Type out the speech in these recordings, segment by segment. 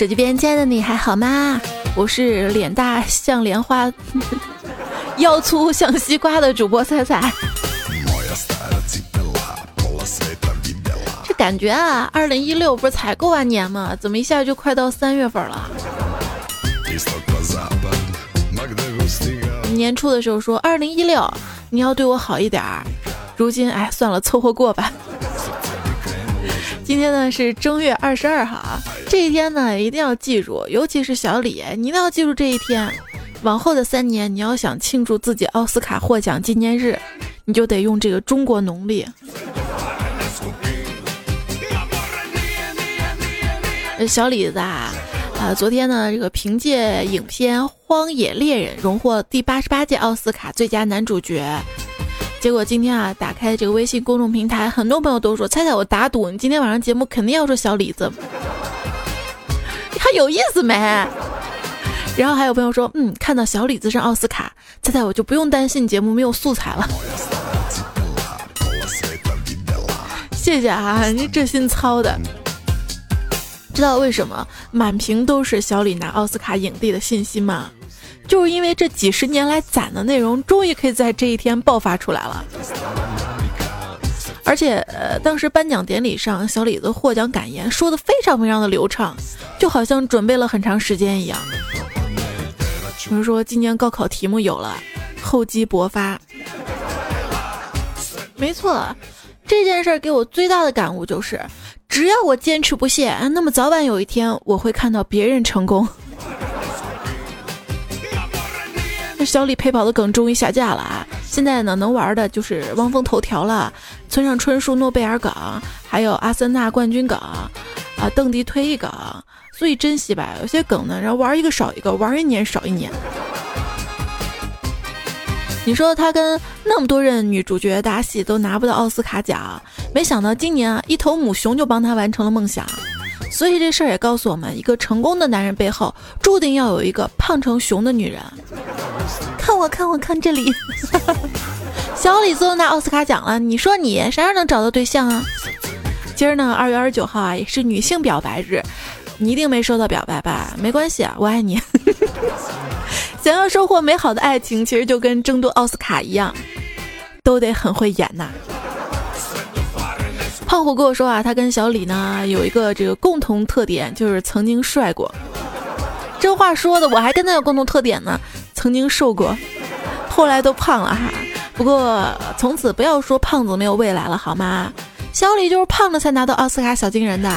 手机边，亲爱的你还好吗？我是脸大像莲花，腰粗像西瓜的主播菜菜。这感觉啊，二零一六不是才过完年吗？怎么一下就快到三月份了？年初的时候说二零一六你要对我好一点儿，如今哎算了，凑合过吧。今天呢是正月二十二号啊，这一天呢一定要记住，尤其是小李，你一定要记住这一天。往后的三年，你要想庆祝自己奥斯卡获奖纪念日，你就得用这个中国农历。小李子啊，啊，昨天呢这个凭借影片《荒野猎人》荣获第八十八届奥斯卡最佳男主角。结果今天啊，打开这个微信公众平台，很多朋友都说：“猜猜我打赌，你今天晚上节目肯定要说小李子，他有意思没？”然后还有朋友说：“嗯，看到小李子上奥斯卡，猜猜我就不用担心节目没有素材了。”谢谢啊，你这心操的。知道为什么满屏都是小李拿奥斯卡影帝的信息吗？就是因为这几十年来攒的内容，终于可以在这一天爆发出来了。而且，呃，当时颁奖典礼上，小李子获奖感言说的非常非常的流畅，就好像准备了很长时间一样。比如说，今年高考题目有了，厚积薄发。没错，这件事儿给我最大的感悟就是，只要我坚持不懈，那么早晚有一天我会看到别人成功。小李陪跑的梗终于下架了啊！现在呢，能玩的就是汪峰头条了，村上春树诺贝尔梗，还有阿森纳冠军梗，啊，邓迪退役梗。所以珍惜吧，有些梗呢，然后玩一个少一个，玩一年少一年。你说他跟那么多任女主角搭戏都拿不到奥斯卡奖，没想到今年啊，一头母熊就帮他完成了梦想。所以这事儿也告诉我们，一个成功的男人背后，注定要有一个胖成熊的女人。看我，看我，看这里，小李子都拿奥斯卡奖了，你说你啥时候能找到对象啊？今儿呢，二月二十九号啊，也是女性表白日，你一定没收到表白吧？没关系啊，我爱你。想要收获美好的爱情，其实就跟争夺奥斯卡一样，都得很会演呐。胖虎跟我说啊，他跟小李呢有一个这个共同特点，就是曾经帅过。这话说的，我还跟他有共同特点呢，曾经瘦过，后来都胖了哈。不过从此不要说胖子没有未来了，好吗？小李就是胖了才拿到奥斯卡小金人的。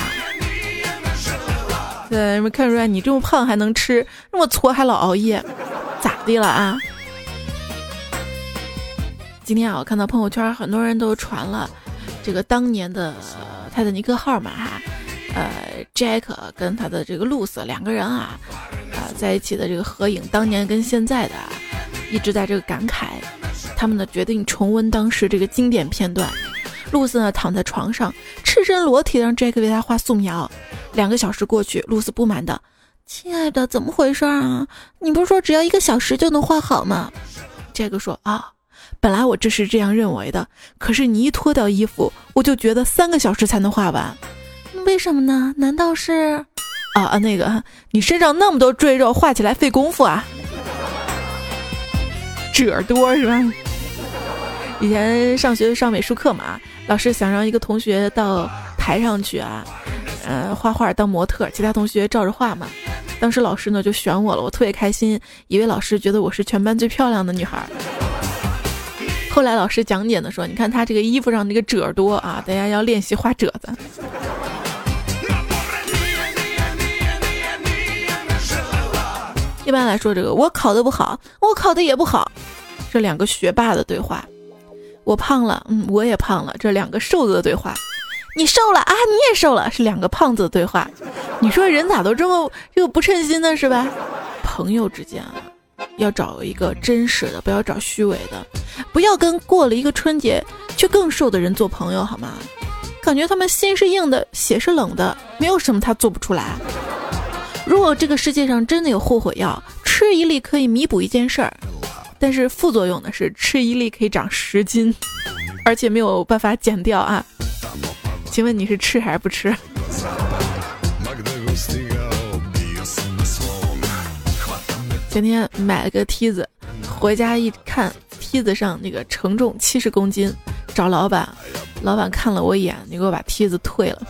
对，没看出来你这么胖还能吃，那么矬还老熬夜，咋地了啊？今天啊，我看到朋友圈很多人都传了。这个当年的泰坦尼克号嘛哈，呃，Jack 跟他的这个露丝两个人啊，啊在一起的这个合影，当年跟现在的啊，一直在这个感慨，他们呢决定重温当时这个经典片段。露丝呢躺在床上，赤身裸体让 Jack 为她画素描。两个小时过去，露丝不满的，亲爱的，怎么回事啊？你不是说只要一个小时就能画好吗？Jack 说啊。本来我这是这样认为的，可是你一脱掉衣服，我就觉得三个小时才能画完，为什么呢？难道是啊啊那个你身上那么多赘肉，画起来费功夫啊？褶多是吧？以前上学上美术课嘛，老师想让一个同学到台上去啊，呃画画当模特，其他同学照着画嘛。当时老师呢就选我了，我特别开心，以为老师觉得我是全班最漂亮的女孩。后来老师讲解的说：“你看他这个衣服上那个褶多啊，大家要练习画褶子。”一般来说，这个我考的不好，我考的也不好，这两个学霸的对话。我胖了，嗯，我也胖了，这两个瘦子的对话。你瘦了啊，你也瘦了，是两个胖子的对话。你说人咋都这么又不称心呢，是吧？朋友之间啊。要找一个真实的，不要找虚伪的，不要跟过了一个春节却更瘦的人做朋友，好吗？感觉他们心是硬的，血是冷的，没有什么他做不出来。如果这个世界上真的有后悔药，吃一粒可以弥补一件事儿，但是副作用呢是吃一粒可以长十斤，而且没有办法减掉啊。请问你是吃还是不吃？前天买了个梯子，回家一看，梯子上那个承重七十公斤，找老板，老板看了我一眼，你给我把梯子退了。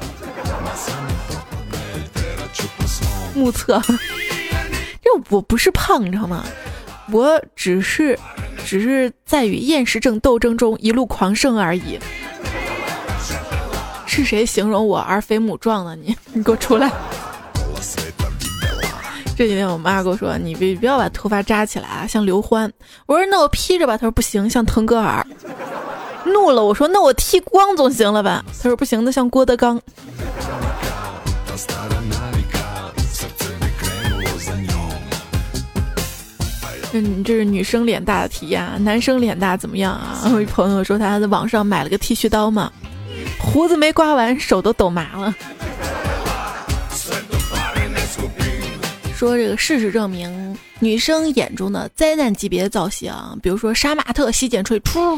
目测，这我不是胖，你知道吗？我只是，只是在与厌食症斗争中一路狂胜而已。是谁形容我儿肥母壮的？你，你给我出来！这几天我妈跟我说：“你别不要把头发扎起来啊，像刘欢。”我说：“那我披着吧。”她说：“不行，像腾格尔。”怒了，我说：“那我剃光总行了吧？”她说：“不行，那像郭德纲。”嗯，这是女生脸大的体验，男生脸大怎么样啊？我一朋友说他在网上买了个剃须刀嘛，胡子没刮完，手都抖麻了。说这个事实证明，女生眼中的灾难级别造型，比如说杀马特洗剪吹，噗，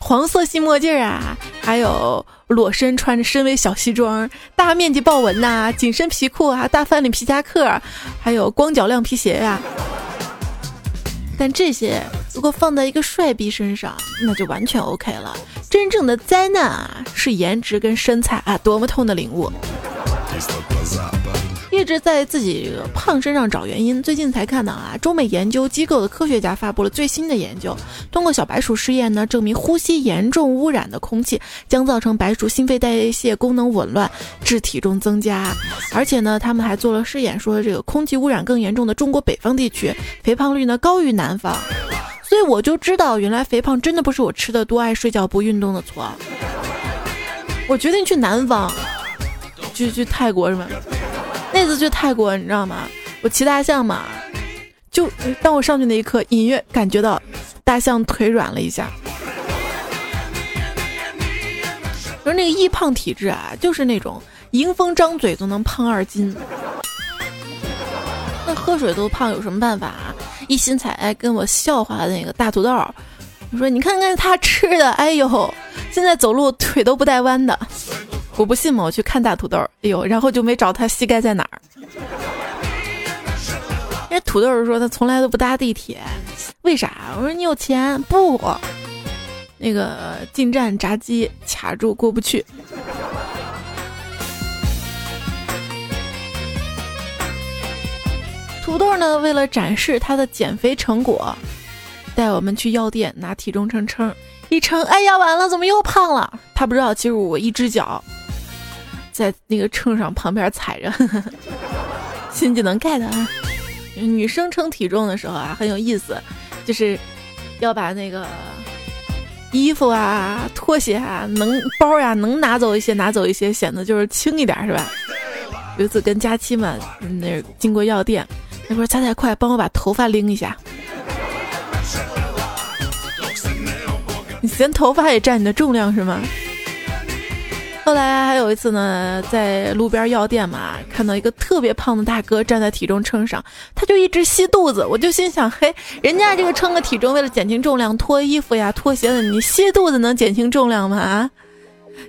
黄色细墨镜啊，还有裸身穿着深 V 小西装，大面积豹纹呐，紧身皮裤啊，大翻领皮夹克，还有光脚亮皮鞋呀。但这些如果放在一个帅逼身上，那就完全 OK 了。真正的灾难啊，是颜值跟身材啊，多么痛的领悟！一直在自己胖身上找原因，最近才看到啊，中美研究机构的科学家发布了最新的研究，通过小白鼠试验呢，证明呼吸严重污染的空气将造成白鼠心肺代谢功能紊乱，致体重增加。而且呢，他们还做了试验，说这个空气污染更严重的中国北方地区，肥胖率呢高于南方。所以我就知道，原来肥胖真的不是我吃的多、爱睡觉、不运动的错。我决定去南方，去去泰国是吗？那次去泰国，你知道吗？我骑大象嘛，就当我上去那一刻，隐约感觉到大象腿软了一下。说那个易胖体质啊，就是那种迎风张嘴都能胖二斤。那喝水都胖，有什么办法啊？一心彩爱跟我笑话的那个大土豆，我说你看看他吃的，哎呦，现在走路腿都不带弯的。我不信嘛，我去看大土豆，哎呦，然后就没找他膝盖在哪儿。人土豆说他从来都不搭地铁，为啥？我说你有钱不？那个进站闸机卡住过不去。土豆呢，为了展示他的减肥成果，带我们去药店拿体重秤称，一称，哎呀，完了，怎么又胖了？他不知道，其实我一只脚。在那个秤上旁边踩着，新技能 get 啊！女生称体重的时候啊，很有意思，就是要把那个衣服啊、拖鞋啊、能包呀能拿走一些，拿走一些，显得就是轻一点，是吧？有一次跟佳期嘛，那经过药店，那说佳佳快帮我把头发拎一下，你嫌头发也占你的重量是吗？后来还有一次呢，在路边药店嘛，看到一个特别胖的大哥站在体重秤上，他就一直吸肚子。我就心想，嘿，人家这个称个体重为了减轻重量，脱衣服呀、脱鞋的，你吸肚子能减轻重量吗？啊？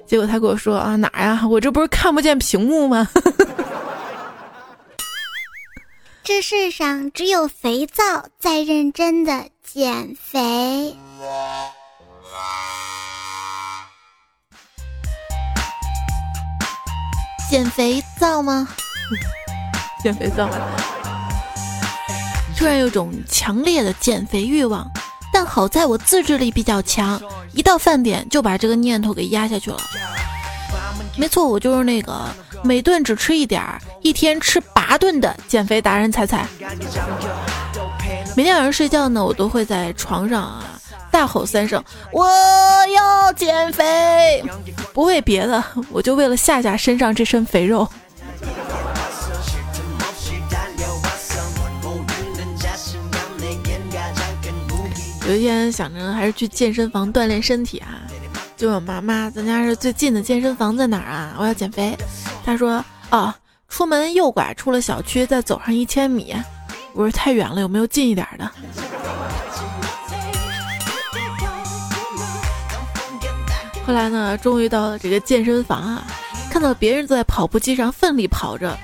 结果他跟我说啊，哪呀？我这不是看不见屏幕吗？这世上只有肥皂在认真的减肥。减肥皂吗？减肥皂。突然有种强烈的减肥欲望，但好在我自制力比较强，一到饭点就把这个念头给压下去了。没错，我就是那个每顿只吃一点儿，一天吃八顿的减肥达人彩彩。每天晚上睡觉呢，我都会在床上啊。大吼三声，我要减肥，不为别的，我就为了夏夏身上这身肥肉。有一天想着还是去健身房锻炼身体啊，就问妈妈：“咱家是最近的健身房在哪儿啊？我要减肥。”她说：“哦，出门右拐出了小区，再走上一千米。”我说：“太远了，有没有近一点的？”后来呢，终于到了这个健身房啊，看到别人在跑步机上奋力跑着，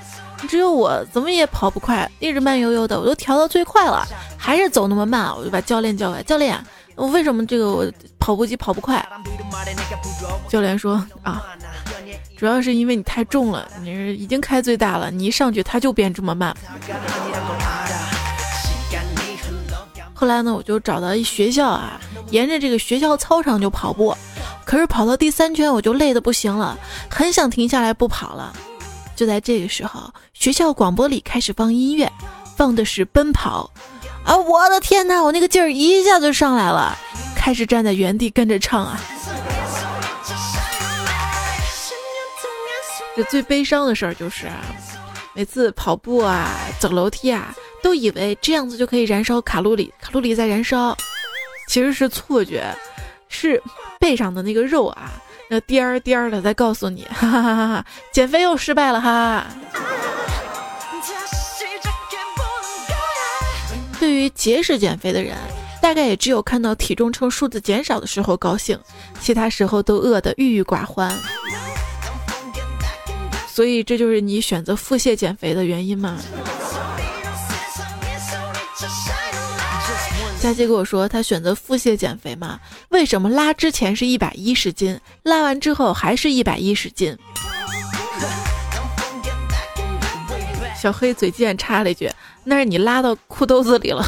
只有我怎么也跑不快，一直慢悠悠的，我都调到最快了，还是走那么慢。我就把教练叫过来，教练，我为什么这个我跑步机跑不快？教练说啊，主要是因为你太重了，你是已经开最大了，你一上去它就变这么慢。后来呢，我就找到一学校啊，沿着这个学校操场就跑步，可是跑到第三圈我就累得不行了，很想停下来不跑了。就在这个时候，学校广播里开始放音乐，放的是《奔跑》啊！我的天哪，我那个劲儿一下就上来了，开始站在原地跟着唱啊。这最悲伤的事儿就是，每次跑步啊、走楼梯啊，都以为这样子就可以燃烧卡路里，卡路里在燃烧，其实是错觉，是背上的那个肉啊。那颠儿颠儿的在告诉你，哈哈哈哈减肥又失败了哈。对于节食减肥的人，大概也只有看到体重秤数字减少的时候高兴，其他时候都饿得郁郁寡欢。所以这就是你选择腹泻减肥的原因吗？佳琪跟我说，他选择腹泻减肥嘛？为什么拉之前是一百一十斤，拉完之后还是一百一十斤？小黑嘴贱插了一句：“那是你拉到裤兜子里了。”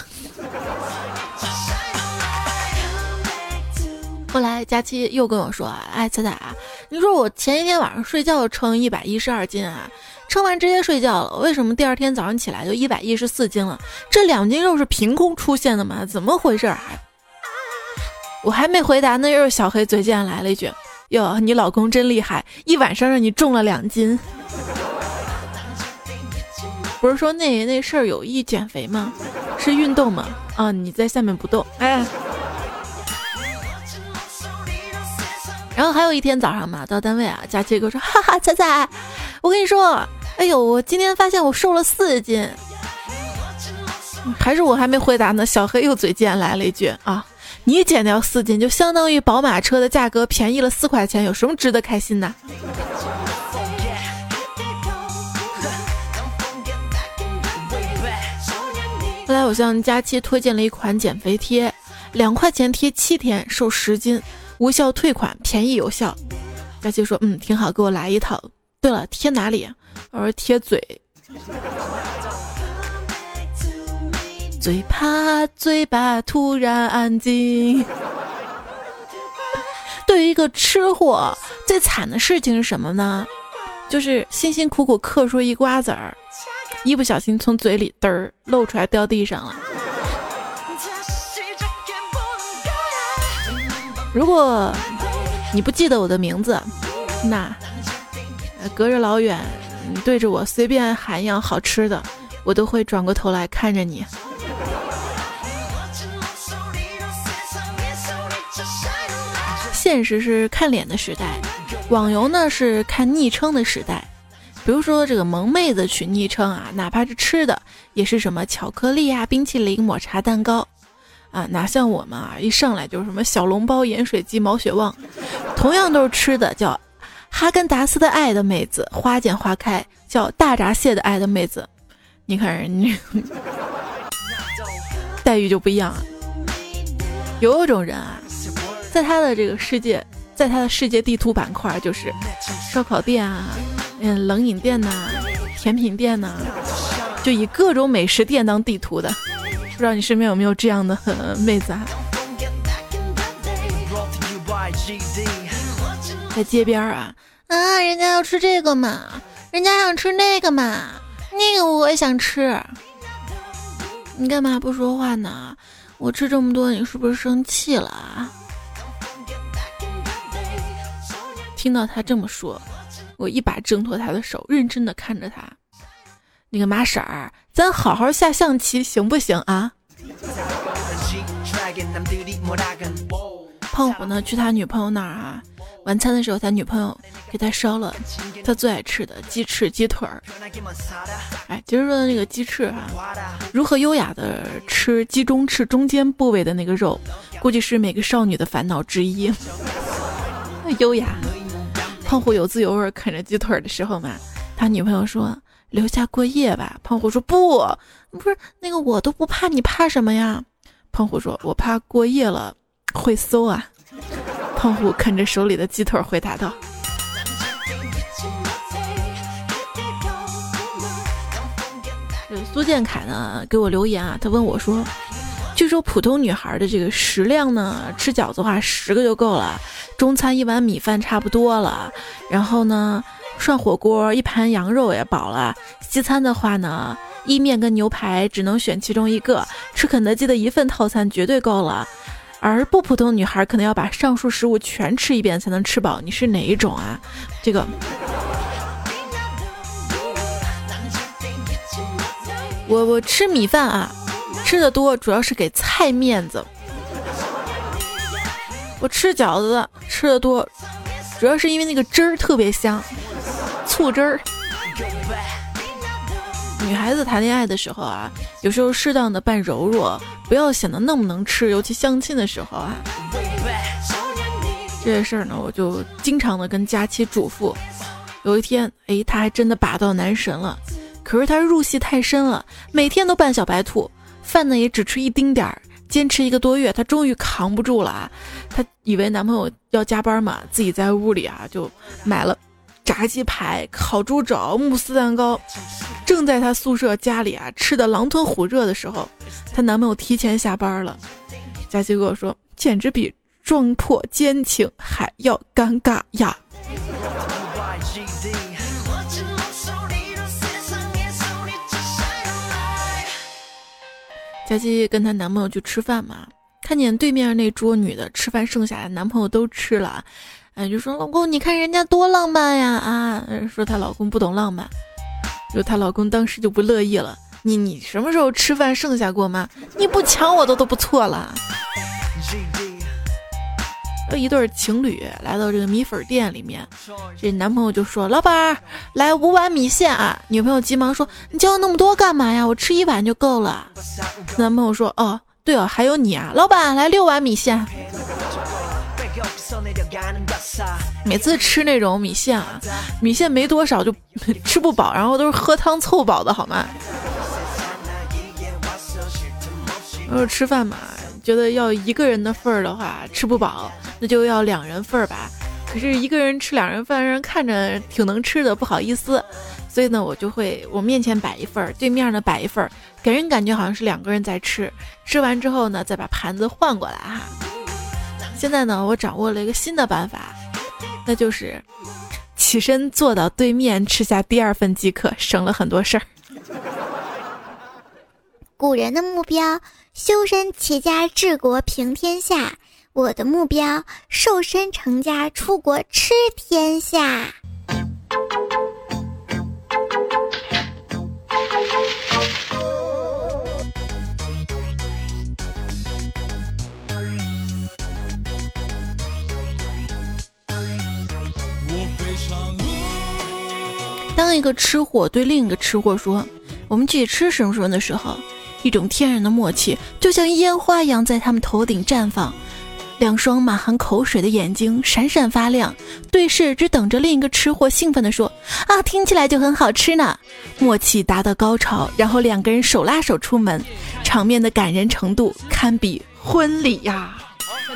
后来佳期又跟我说：“哎，彩彩啊，你说我前一天晚上睡觉称一百一十二斤啊。”称完直接睡觉了，为什么第二天早上起来就一百一十四斤了？这两斤肉是凭空出现的吗？怎么回事？还我还没回答呢，又是小黑嘴贱来了一句：“哟，你老公真厉害，一晚上让你重了两斤。”不是说那那事儿有益减肥吗？是运动吗？啊，你在下面不动，哎。然后还有一天早上嘛，到单位啊，佳琪哥说：“哈哈，彩彩，我跟你说。”哎呦，我今天发现我瘦了四斤，还是我还没回答呢。小黑又嘴贱来了一句啊，你减掉四斤就相当于宝马车的价格便宜了四块钱，有什么值得开心的？后来我向佳期推荐了一款减肥贴，两块钱贴七天，瘦十斤，无效退款，便宜有效。佳琪说嗯挺好，给我来一套。对了，贴哪里？我说贴嘴，最怕嘴巴突然安静。对于一个吃货，最惨的事情是什么呢？就是辛辛苦苦嗑出一瓜子儿，一不小心从嘴里嘚儿露出来掉地上了。如果你不记得我的名字，那隔着老远。你对着我随便喊一样好吃的，我都会转过头来看着你。现实是看脸的时代，网游呢是看昵称的时代。比如说这个萌妹子取昵称啊，哪怕是吃的，也是什么巧克力啊、冰淇淋、抹茶蛋糕啊，哪像我们啊，一上来就是什么小笼包、盐水鸡、毛血旺，同样都是吃的，叫。哈根达斯的爱的妹子，花见花开叫大闸蟹的爱的妹子，你看人家待遇就不一样啊。有一种人啊，在他的这个世界，在他的世界地图板块，就是烧烤店啊，嗯，冷饮店呐，甜品店呐，就以各种美食店当地图的。不知道你身边有没有这样的妹子啊？在街边啊。啊，人家要吃这个嘛，人家想吃那个嘛，那个我也想吃。你干嘛不说话呢？我吃这么多，你是不是生气了啊？听到他这么说，我一把挣脱他的手，认真的看着他。那个马婶儿，咱好好下象棋行不行啊？胖虎呢？去他女朋友那儿啊？晚餐的时候，他女朋友给他烧了他最爱吃的鸡翅、鸡腿儿。哎，其实说的那个鸡翅啊，如何优雅的吃鸡中翅中间部位的那个肉，估计是每个少女的烦恼之一。优雅，胖虎有滋有味啃着鸡腿的时候嘛，他女朋友说：“留下过夜吧。胖虎说不，不是那个我都不怕，你怕什么呀？胖虎说，我怕过夜了会馊啊。胖虎看着手里的鸡腿回答道。苏建凯呢给我留言啊，他问我说：“据说普通女孩的这个食量呢，吃饺子的话十个就够了，中餐一碗米饭差不多了，然后呢涮火锅一盘羊肉也饱了，西餐的话呢，意面跟牛排只能选其中一个，吃肯德基的一份套餐绝对够了，而不普通女孩可能要把上述食物全吃一遍才能吃饱，你是哪一种啊？这个。”我我吃米饭啊，吃的多主要是给菜面子。我吃饺子吃的多，主要是因为那个汁儿特别香，醋汁儿。女孩子谈恋爱的时候啊，有时候适当的扮柔弱，不要显得那么能吃，尤其相亲的时候啊。这些事儿呢，我就经常的跟佳期嘱咐。有一天，哎，他还真的把到男神了。可是他入戏太深了，每天都扮小白兔，饭呢也只吃一丁点儿，坚持一个多月，他终于扛不住了啊！他以为男朋友要加班嘛，自己在屋里啊就买了炸鸡排、烤猪肘、慕斯蛋糕，正在她宿舍家里啊吃的狼吞虎咽的时候，她男朋友提前下班了。佳琪跟我说，简直比撞破奸情还要尴尬呀！佳琪跟她男朋友去吃饭嘛，看见对面那桌女的吃饭剩下的，男朋友都吃了，哎，就说老公，你看人家多浪漫呀啊！说她老公不懂浪漫，就她老公当时就不乐意了，你你什么时候吃饭剩下过吗？你不抢我的都不错了。一对情侣来到这个米粉店里面，这男朋友就说：“老板，来五碗米线啊！”女朋友急忙说：“你叫那么多干嘛呀？我吃一碗就够了。”男朋友说：“哦，对哦，还有你啊，老板，来六碗米线。”每次吃那种米线啊，米线没多少就吃不饱，然后都是喝汤凑饱的，好吗？然后吃饭嘛。觉得要一个人的份儿的话吃不饱，那就要两人份儿吧。可是一个人吃两人份，让人看着挺能吃的，不好意思。所以呢，我就会我面前摆一份儿，对面呢摆一份儿，给人感觉好像是两个人在吃。吃完之后呢，再把盘子换过来哈。现在呢，我掌握了一个新的办法，那就是起身坐到对面吃下第二份即可，省了很多事儿。古人的目标。修身齐家治国平天下，我的目标瘦身成家出国吃天下。当一个吃货对另一个吃货说：“我们去吃什么什么”的时候。一种天然的默契，就像烟花一样在他们头顶绽放，两双满含口水的眼睛闪闪发亮，对视只等着另一个吃货兴奋地说：“啊，听起来就很好吃呢！”默契达到高潮，然后两个人手拉手出门，场面的感人程度堪比婚礼呀！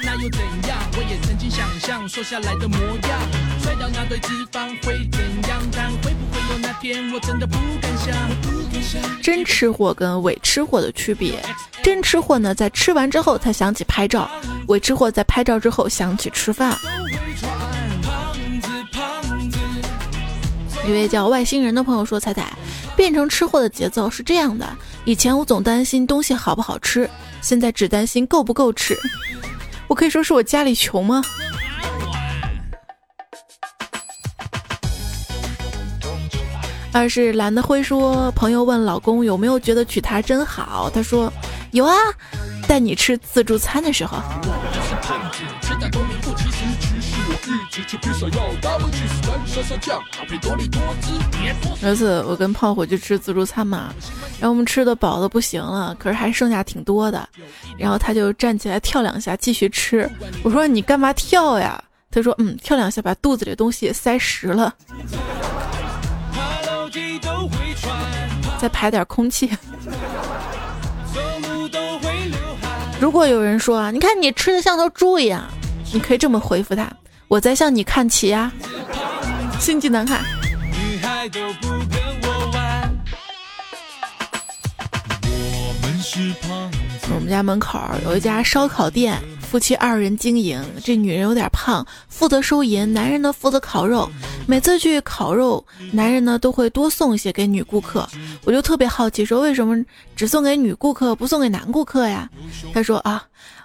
那又怎样？我也曾经想象瘦下来的模样，甩掉那堆脂肪会真的不敢想。真吃货跟伪吃货的区别，真吃货呢，在吃完之后才想起拍照；伪吃货在拍照之后想起吃饭。一位叫外星人的朋友说：“彩彩，变成吃货的节奏是这样的：以前我总担心东西好不好吃，现在只担心够不够吃。我可以说是我家里穷吗？”二是懒得会说，朋友问老公有没有觉得娶她真好，他说有啊，带你吃自助餐的时候。有一次我跟炮火去吃自助餐嘛，然后我们吃的饱的不行了，可是还剩下挺多的，然后他就站起来跳两下继续吃，我说你干嘛跳呀？他说嗯，跳两下把肚子里的东西塞实了。再排点空气。如果有人说啊，你看你吃的像头猪一样，你可以这么回复他：我在向你看齐呀。心机难看。我们家门口有一家烧烤店，夫妻二人经营。这女人有点胖，负责收银，男人呢负责烤肉。每次去烤肉，男人呢都会多送一些给女顾客。我就特别好奇，说为什么只送给女顾客，不送给男顾客呀？他说啊，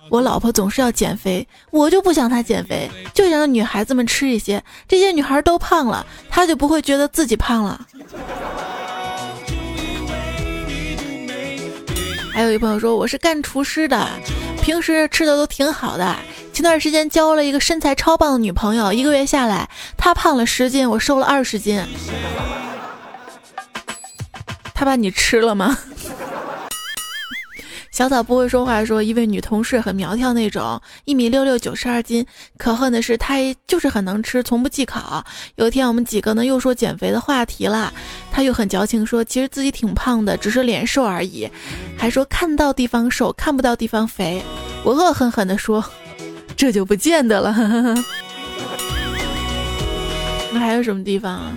我老婆总是要减肥，我就不想她减肥，就想让女孩子们吃一些。这些女孩都胖了，她就不会觉得自己胖了。还有一朋友说我是干厨师的，平时吃的都挺好的。前段时间交了一个身材超棒的女朋友，一个月下来，她胖了十斤，我瘦了二十斤。他把你吃了吗？小草不会说话说，一位女同事很苗条那种，一米六六，九十二斤。可恨的是，她就是很能吃，从不忌口。有一天，我们几个呢又说减肥的话题了，她又很矫情说，其实自己挺胖的，只是脸瘦而已，还说看到地方瘦，看不到地方肥。我恶狠狠地说，这就不见得了。那还有什么地方啊？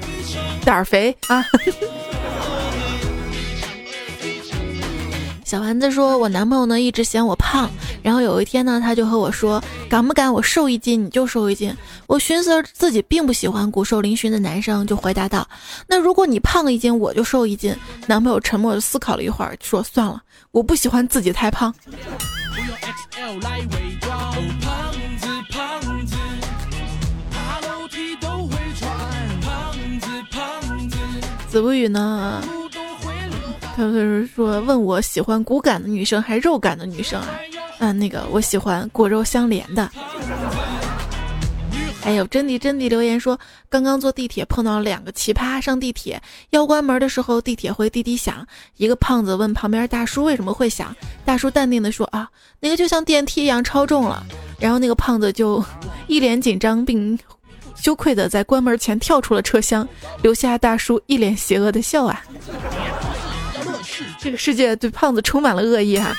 胆儿肥啊？小丸子说：“我男朋友呢一直嫌我胖，然后有一天呢，他就和我说，敢不敢我瘦一斤你就瘦一斤。我寻思自己并不喜欢骨瘦嶙峋的男生，就回答道：那如果你胖一斤，我就瘦一斤。男朋友沉默的思考了一会儿，说：算了，我不喜欢自己太胖。子不语呢？”他就是说问我喜欢骨感的女生还是肉感的女生啊？嗯，那个我喜欢骨肉相连的。还有真的真的留言说，刚刚坐地铁碰到两个奇葩，上地铁要关门的时候，地铁会滴滴响。一个胖子问旁边大叔为什么会响，大叔淡定的说啊，那个就像电梯一样超重了。然后那个胖子就一脸紧张并羞愧的在关门前跳出了车厢，留下大叔一脸邪恶的笑啊。这个世界对胖子充满了恶意哈。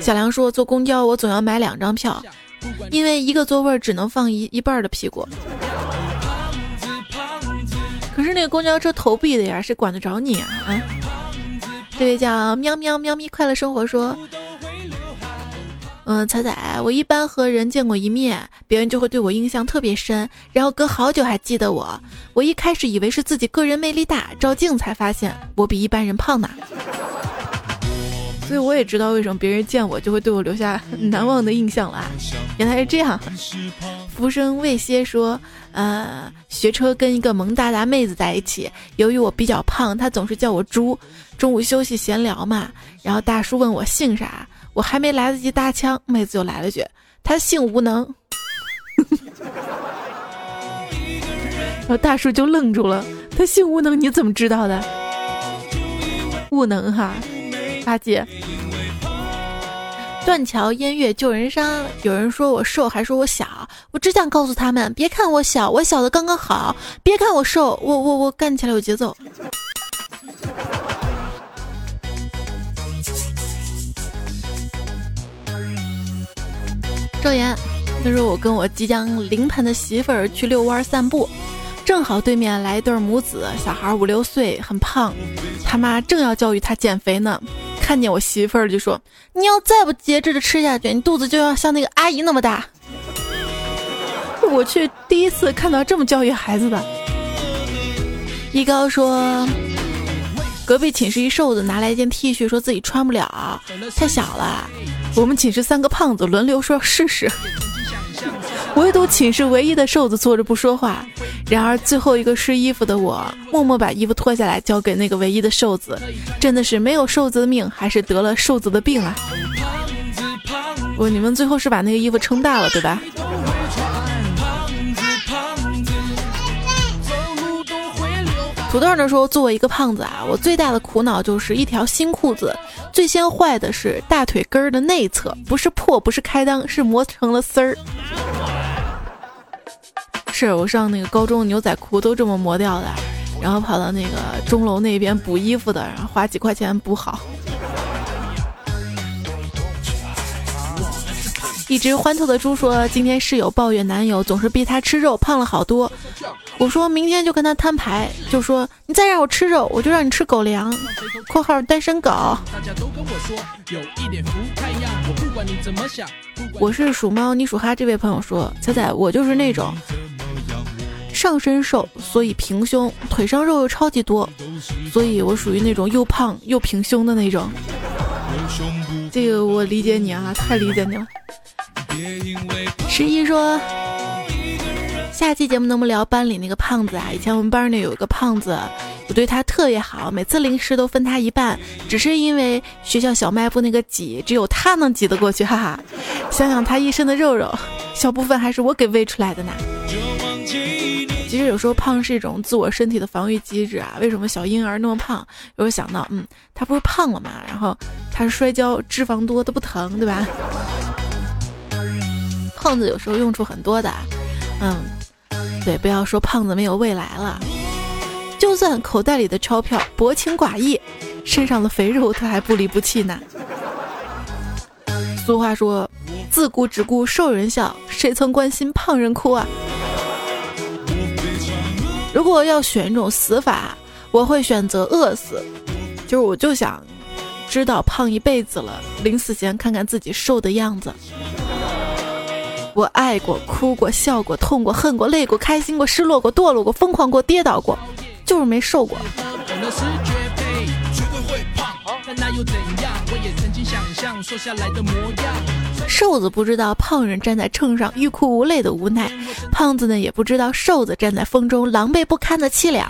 小梁说：“坐公交我总要买两张票，因为一个座位只能放一一半的屁股。可是那个公交车投币的呀，谁管得着你啊？”啊，这位叫喵喵喵咪快乐生活说。嗯，彩彩，我一般和人见过一面，别人就会对我印象特别深，然后隔好久还记得我。我一开始以为是自己个人魅力大，照镜才发现我比一般人胖呢。所以我也知道为什么别人见我就会对我留下难忘的印象了。原来是这样。浮生未歇说，呃，学车跟一个萌哒哒妹子在一起，由于我比较胖，她总是叫我猪。中午休息闲聊嘛，然后大叔问我姓啥。我还没来得及搭腔，妹子就来了句：“他性无能。”然后大叔就愣住了：“他性无能，你怎么知道的？”无能哈，阿姐。断桥烟月救人伤，有人说我瘦，还说我小，我只想告诉他们：别看我小，我小的刚刚好；别看我瘦，我我我干起来有节奏。赵岩，他说我跟我即将临盆的媳妇儿去遛弯散步，正好对面来一对母子，小孩五六岁，很胖，他妈正要教育他减肥呢，看见我媳妇儿就说：“你要再不节制的吃下去，你肚子就要像那个阿姨那么大。”我去第一次看到这么教育孩子的。一高说，隔壁寝室一瘦子拿来一件 T 恤，说自己穿不了，太小了。我们寝室三个胖子轮流说试试，唯独寝室唯一的瘦子坐着不说话。然而最后一个试衣服的我，默默把衣服脱下来交给那个唯一的瘦子。真的是没有瘦子的命，还是得了瘦子的病啊！不，你们最后是把那个衣服撑大了，对吧？土豆呢说：“作为一个胖子啊，我最大的苦恼就是一条新裤子，最先坏的是大腿根儿的内侧，不是破，不是开裆，是磨成了丝儿。是我上那个高中牛仔裤都这么磨掉的。然后跑到那个钟楼那边补衣服的，然后花几块钱补好。一只欢透的猪说：“今天室友抱怨男友总是逼她吃肉，胖了好多。我说明天就跟他摊牌，就说你再让我吃肉，我就让你吃狗粮。（括号单身狗）我是属猫，你属哈。这位朋友说：彩彩，我就是那种上身瘦，所以平胸，腿上肉又超级多，所以我属于那种又胖又平胸的那种。这个我理解你啊，太理解你了。”十一说，下期节目能不能聊班里那个胖子啊？以前我们班里有一个胖子，我对他特别好，每次零食都分他一半，只是因为学校小卖部那个挤，只有他能挤得过去，哈哈。想想他一身的肉肉，小部分还是我给喂出来的呢。其实有时候胖是一种自我身体的防御机制啊。为什么小婴儿那么胖？有时候想到，嗯，他不是胖了嘛，然后他是摔跤，脂肪多，他不疼，对吧？胖子有时候用处很多的，嗯，对，不要说胖子没有未来了，就算口袋里的钞票薄情寡义，身上的肥肉他还不离不弃呢。俗话说，自古只顾瘦人笑，谁曾关心胖人哭啊？如果要选一种死法，我会选择饿死，就是我就想知道胖一辈子了，临死前看看自己瘦的样子。我爱过，哭过，笑过，痛过，恨过，累过，开心过，失落过，堕落过，疯狂过，跌倒过，就是没瘦过。瘦子不知道胖人站在秤上欲哭无泪的无奈，胖子呢也不知道瘦子站在风中狼狈不堪的凄凉。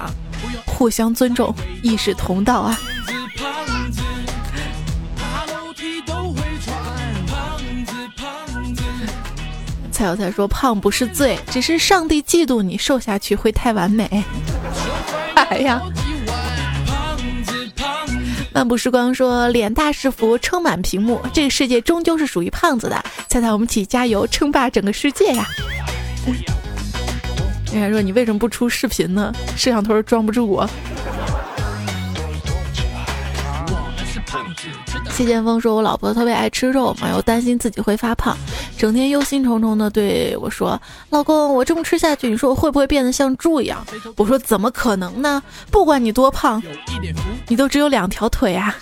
互相尊重，亦是同道啊。蔡小蔡说：“胖不是罪，只是上帝嫉妒你瘦下去会太完美。”哎呀！漫步时光说：“脸大是福，撑满屏幕。这个世界终究是属于胖子的。”猜猜我们一起加油，称霸整个世界呀！人家说你为什么不出视频呢？摄像头装不住我。谢剑锋说：“我老婆特别爱吃肉嘛，又担心自己会发胖，整天忧心忡忡的对我说：‘老公，我这么吃下去，你说我会不会变得像猪一样？’我说：‘怎么可能呢？不管你多胖，你都只有两条腿啊！’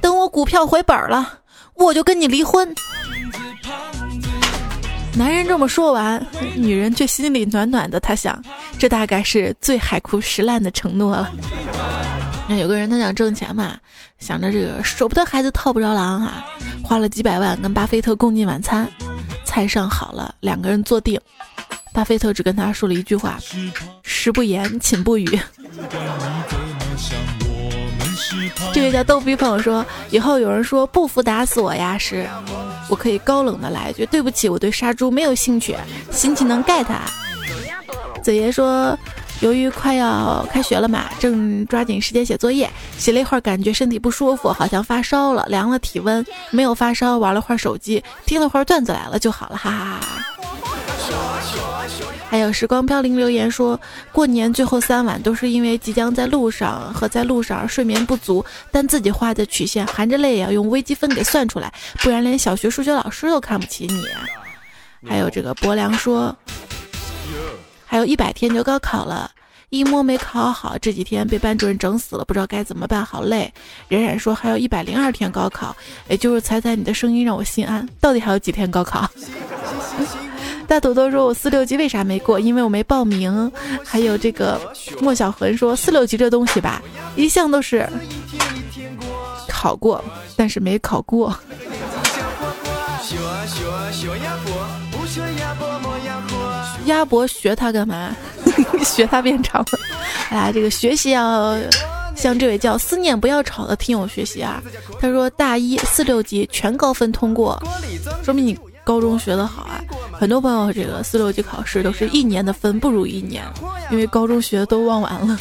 等我股票回本了，我就跟你离婚。”男人这么说完，女人却心里暖暖的。她想，这大概是最海枯石烂的承诺了。那有个人他想挣钱嘛，想着这个舍不得孩子套不着狼啊，花了几百万跟巴菲特共进晚餐，菜上好了，两个人坐定，巴菲特只跟他说了一句话：食不言，寝不语。这位叫逗比朋友说：“以后有人说不服打死我呀是，我可以高冷的来一句：对不起，我对杀猪没有兴趣，新技能 get。”子爷说：“由于快要开学了嘛，正抓紧时间写作业，写了一会儿感觉身体不舒服，好像发烧了，量了体温没有发烧，玩了会儿手机，听了会儿段子来了就好了，哈哈哈哈。”还有时光飘零留言说，过年最后三晚都是因为即将在路上和在路上睡眠不足，但自己画的曲线含着泪也要用微积分给算出来，不然连小学数学老师都看不起你。还有这个博良说，还有一百天就高考了，一摸没考好，这几天被班主任整死了，不知道该怎么办，好累。冉冉说还有一百零二天高考，也就是猜猜你的声音让我心安，到底还有几天高考？大土豆说：“我四六级为啥没过？因为我没报名。”还有这个莫小恒说：“四六级这东西吧，一向都是考过，但是没考过。”鸭脖学他干嘛？学他变长了。哎，这个学习要向这位叫思念不要吵的听友学习啊。他说：“大一四六级全高分通过，说明你。”高中学得好啊，很多朋友这个四六级考试都是一年的分不如一年，因为高中学的都忘完了。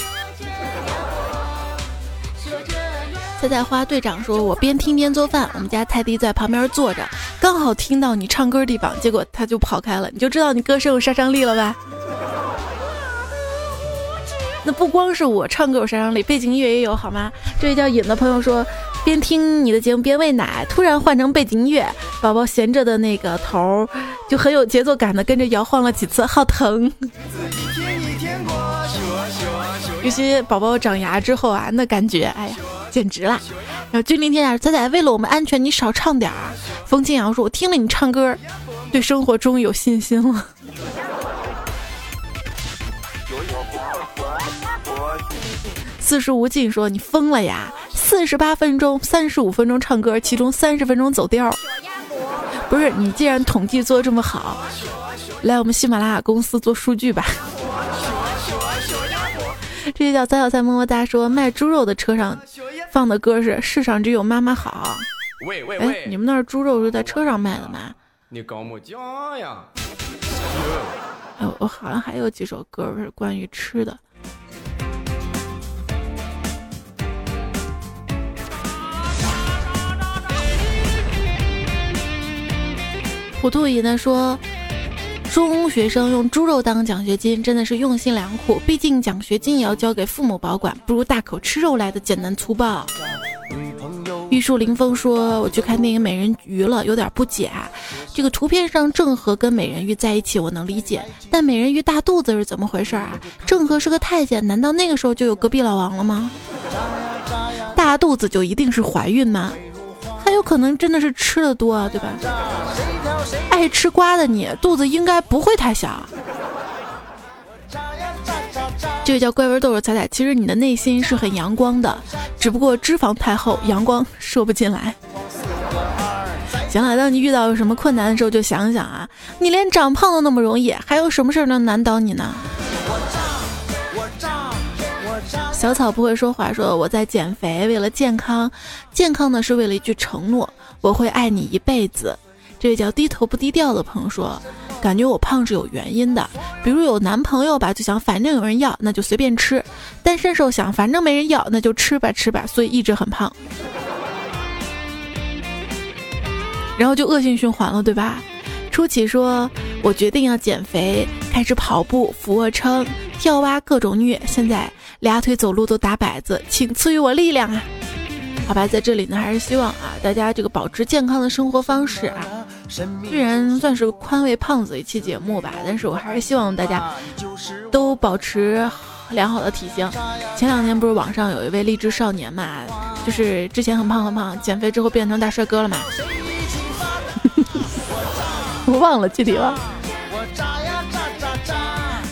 菜菜花队长说：“我边听边做饭，我们家泰迪在旁边坐着，刚好听到你唱歌地方，结果他就跑开了，你就知道你歌声有杀伤力了吧？”那不光是我唱歌有杀伤力，背景音乐也有好吗？这位叫尹的朋友说：“边听你的节目边喂奶，突然换成背景音乐，宝宝闲着的那个头就很有节奏感的跟着摇晃了几次，好疼。”尤其宝宝长牙之后啊，那感觉，哎呀，简直了！然后君临天下，仔仔为了我们安全，你少唱点儿。风清扬说：“我听了你唱歌，对生活终于有信心了。”四十无尽说：“你疯了呀！四十八分钟，三十五分钟唱歌，其中三十分钟走调。不是你，既然统计做这么好，来我们喜马拉雅公司做数据吧。”这就叫三小菜么么哒说卖猪肉的车上放的歌是世上只有妈妈好。喂喂喂，你们那儿猪肉是在车上卖的吗？你搞么家呀？哎，我好像还有几首歌是关于吃的。糊涂姨呢说。中学生用猪肉当奖学金，真的是用心良苦。毕竟奖学金也要交给父母保管，不如大口吃肉来的简单粗暴。玉树临风说：“我去看电影《美人鱼》了，有点不解。这个图片上郑和跟美人鱼在一起，我能理解，但美人鱼大肚子是怎么回事啊？郑和是个太监，难道那个时候就有隔壁老王了吗？大肚子就一定是怀孕吗？还有可能真的是吃的多，啊，对吧？”爱吃瓜的你，肚子应该不会太小。这个叫怪味豆豆彩彩，其实你的内心是很阳光的，只不过脂肪太厚，阳光射不进来。行了，当你遇到什么困难的时候，就想想啊，你连长胖都那么容易，还有什么事儿能难倒你呢？小草不会说话，说我在减肥，为了健康，健康呢是为了一句承诺，我会爱你一辈子。这位叫低头不低调的朋友说：“感觉我胖是有原因的，比如有男朋友吧，就想反正有人要，那就随便吃；单身时候想反正没人要，那就吃吧吃吧，所以一直很胖。然后就恶性循环了，对吧？”初起说：“我决定要减肥，开始跑步、俯卧撑、跳蛙，各种虐，现在俩腿走路都打摆子，请赐予我力量啊！”好吧，在这里呢，还是希望啊，大家这个保持健康的生活方式啊。虽然算是宽慰胖子一期节目吧，但是我还是希望大家都保持良好的体型。前两天不是网上有一位励志少年嘛，就是之前很胖很胖，减肥之后变成大帅哥了嘛。我忘了具体了。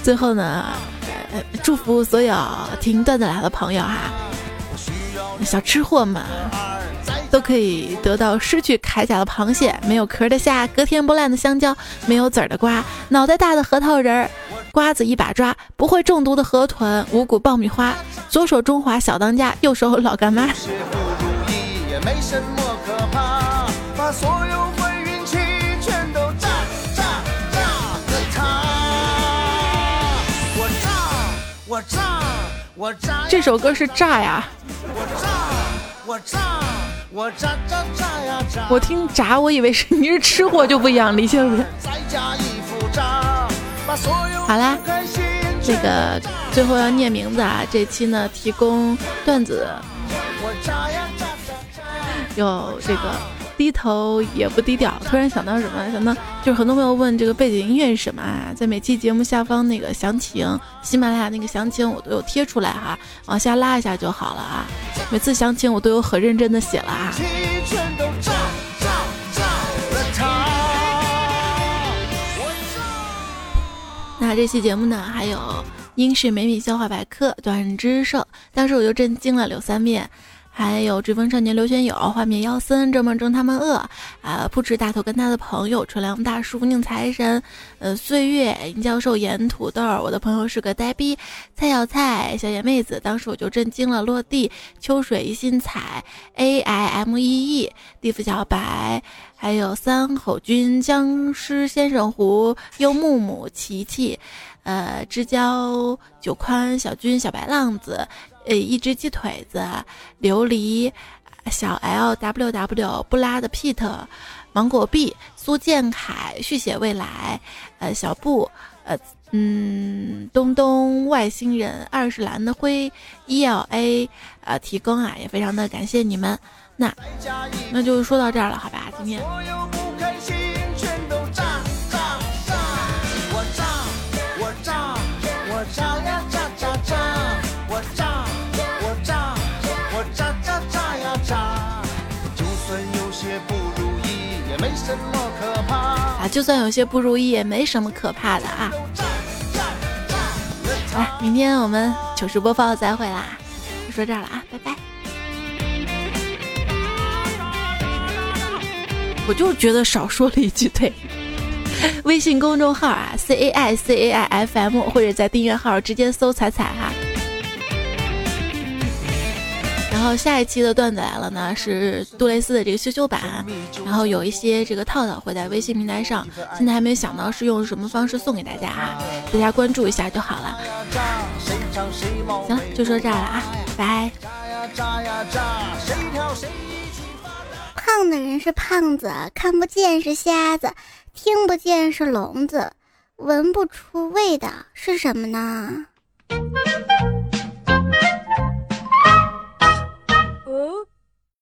最后呢，祝福所有听段子来的朋友哈，小吃货们。都可以得到失去铠甲的螃蟹，没有壳的虾，隔天不烂的香蕉，没有籽儿的瓜，脑袋大的核桃仁儿，瓜子一把抓，不会中毒的河豚，五谷爆米花，左手中华小当家，右手老干妈。这首歌是炸呀！我炸，我炸。我炸炸炸呀炸！我听炸，我以为是你是吃货就不一样，李小姐。好啦，这个最后要念名字啊！这期呢提供段子，有这个。低头也不低调。突然想到什么？想到就是很多朋友问这个背景音乐是什么啊？在每期节目下方那个详情，喜马拉雅那个详情我都有贴出来哈，往下拉一下就好了啊。每次详情我都有很认真的写了啊。那这期节目呢，还有英式美米笑话百科、短知识，当时我就震惊了，柳三面。还有追风少年刘玄友、画面妖森、这么争他们饿啊！扑哧大头跟他的朋友纯良大叔、宁财神、呃岁月、殷教授、盐土豆，我的朋友是个呆逼，蔡小蔡、小野妹子，当时我就震惊了。落地、秋水、一心彩、A I M E E、地府小白，还有三口君、僵尸先生胡、柚木木、琪琪，呃，知交、九宽、小军、小白浪子。呃，一只鸡腿子，琉璃小 L W W 布拉的 Pete，芒果 B 苏建凯续写未来，呃小布，呃嗯东东外星人二是蓝的灰 E L A 呃提供啊也非常的感谢你们，那那就说到这儿了，好吧，今天。啊，就算有些不如意，也没什么可怕的啊！好了，明天我们糗事播报再会啦，就说这儿了啊，拜拜！我就觉得少说了一句对。微信公众号啊，C A I C A I F M，或者在订阅号直接搜“彩彩”哈。然后下一期的段子来了呢，是杜蕾斯的这个羞羞版，然后有一些这个套套会在微信平台上，现在还没想到是用什么方式送给大家啊，大家关注一下就好了。行了，就说这了啊，拜。胖的人是胖子，看不见是瞎子，听不见是聋子，闻不出味道是什么呢？